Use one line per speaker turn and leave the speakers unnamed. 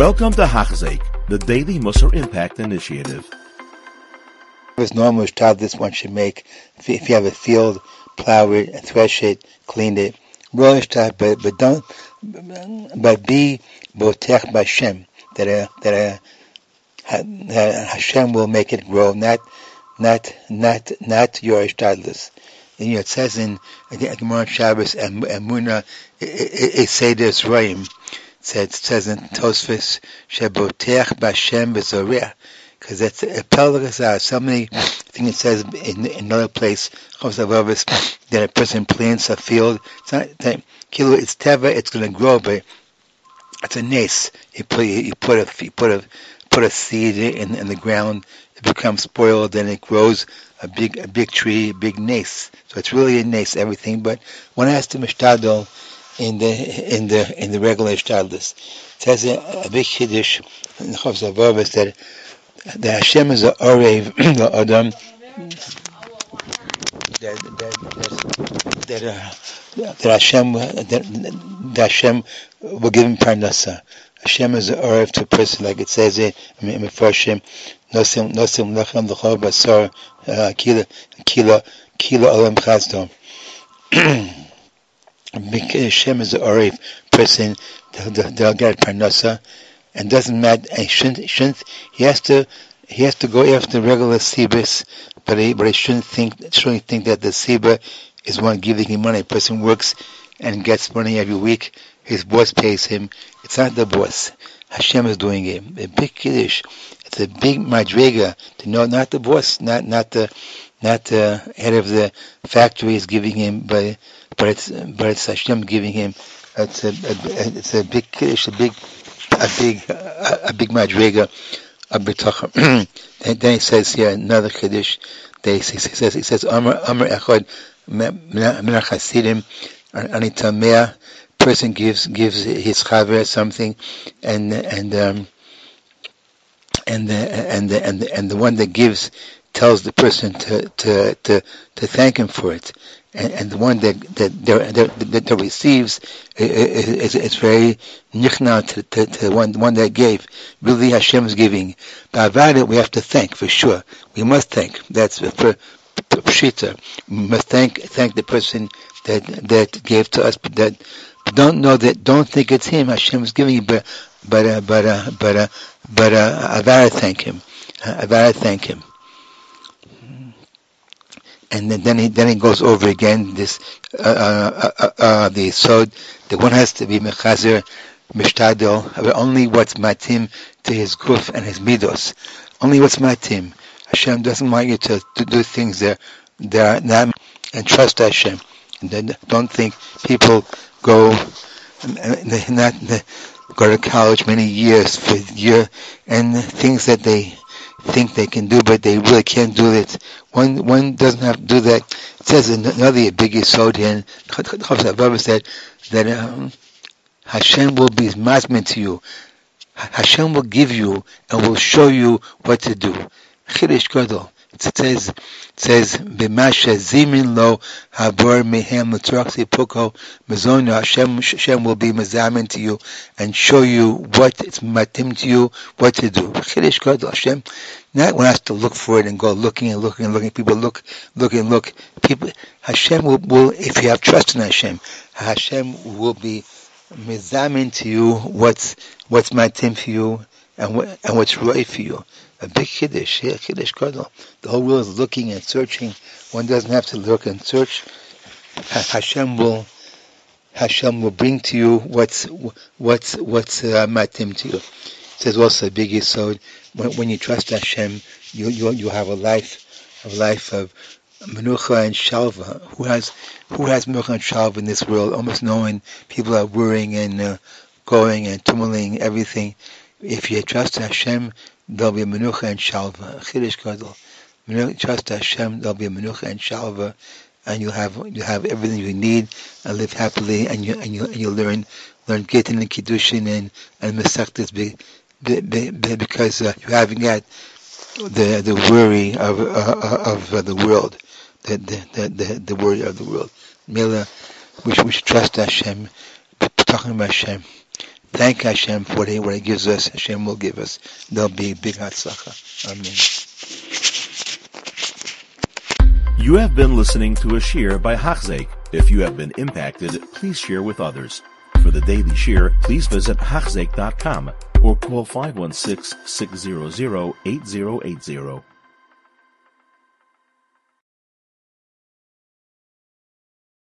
Welcome to Hachzik, the Daily Musar Impact Initiative.
It's normal this one should make. If you have a field, plow it, thresh it, clean it. Rosh but but don't but be botech Hashem that uh, that uh, Hashem will make it grow, not not not not your shtadlis. And you know, it says in Gemara Shabbos and Muna, it says this Roim. It says in Tosfos, Shebotech Bashem V'Zoreh because it's a pelagazar. Uh, so many things it says in, in another place, that a person plants a field. It's not that kilo. It's teva. It's going to grow, but it's a nace. You put you put a you put a put a seed in, in the ground. It becomes spoiled, then it grows a big a big tree, a big nace. So it's really a nace everything. But one has to mishtadol in the in the in the regular shtadlis. It says a, big chiddush in Chavzavav that the Hashem is a Orev, the Adam, that, that, that, uh, that Hashem, that, that Hashem will give him parnasa. Hashem is a Orev to a person, like it says in Mephoshim, Nosim, Nosim Lechem L'chol Basar, uh, Kila, Kila, Kila Olam Chazdom. Hashem uh, is a Orev person, they'll get parnasa, and doesn't matter. And shouldn't, shouldn't he has to he has to go after regular sibis, but he but he shouldn't think shouldn't think that the siba is one giving him money. A person works and gets money every week. His boss pays him. It's not the boss. Hashem is doing it. A big chiddush. It's a big madrega to know not the boss, not not the not the head of the factory is giving him, but but it's but it's Hashem giving him. It's a, a it's a big chiddush, a big a big a, a big madriga of and then he says here another chiddush. They he says he says Amr Amr Echad Min Chasidim Anitamea person gives gives his chaver something, and and um, and the and the and the, and the one that gives tells the person to to to, to thank him for it and, and the one that that, that, that, receives is, is, very nichna to, to, to the one, the one that gave. Really Hashem is giving. About it, we have to thank for sure. We must thank. That's for pshita. We must thank thank the person that that gave to us, that don't know that. Don't think it's him. Hashem is giving but but uh, but uh, but uh, but uh, I thank him. I gotta thank him and then, then he then he goes over again this uh, uh, uh, uh the so the one has to be mechazer mishtadel only what's matim to his guf and his midos. Only what's matim. Hashem doesn't want you to, to do things that that are not and trust Hashem. And then don't think people go not go to college many years for year and things that they think they can do, but they really can't do it. One one doesn't have to do that. It says another big Yisod here, and said that um, Hashem will be masmin to you. Hashem will give you and will show you what to do. Chiddush Gadol. It says, says, "B'masha zimin lo habor mehem l'turaksi poko mezono." Hashem, Hashem will be mazamin to you and show you what it's matim to you, what to do. Chiddush Gadol. Hashem, not one has to look for it and go looking and looking and looking. People look, look and look. People, Hashem will, will if you have trust in Hashem, Hashem will be mazamin to you what's what's matim for you and and what's right for you a big chiddush, yeah, chiddush gadol. The whole world is looking and searching. One doesn't have to look and search. Hashem will, Hashem will bring to you what's what's what's uh, matim to you. It says also a big yisod. When, when you trust Hashem, you you you have a life, a life of menucha and shalva. Who has who has menucha and shalva in this world? Almost no one. people are worrying and uh, going and tumbling everything. If you trust Hashem, there'll be a menucha and shalva. Chiddush gadol. Trust Hashem, there'll be a menucha and shalva, and you'll have you have everything you need and live happily, and you and you and you learn learn Gittin and kiddushin and and mesachtes be, be, be, because uh, you haven't got the the worry of uh, of uh, the world, the the, the the worry of the world. Mila, we should, we should trust Hashem, talking about Hashem. Thank Hashem for what He, gives us. Hashem will give us. There'll be big hatzlacha. Amen.
You have been listening to a shiur by Hachzeik. If you have been impacted, please share with others. For the daily shiur, please visit Hachzeik.com or call 516 600 8080.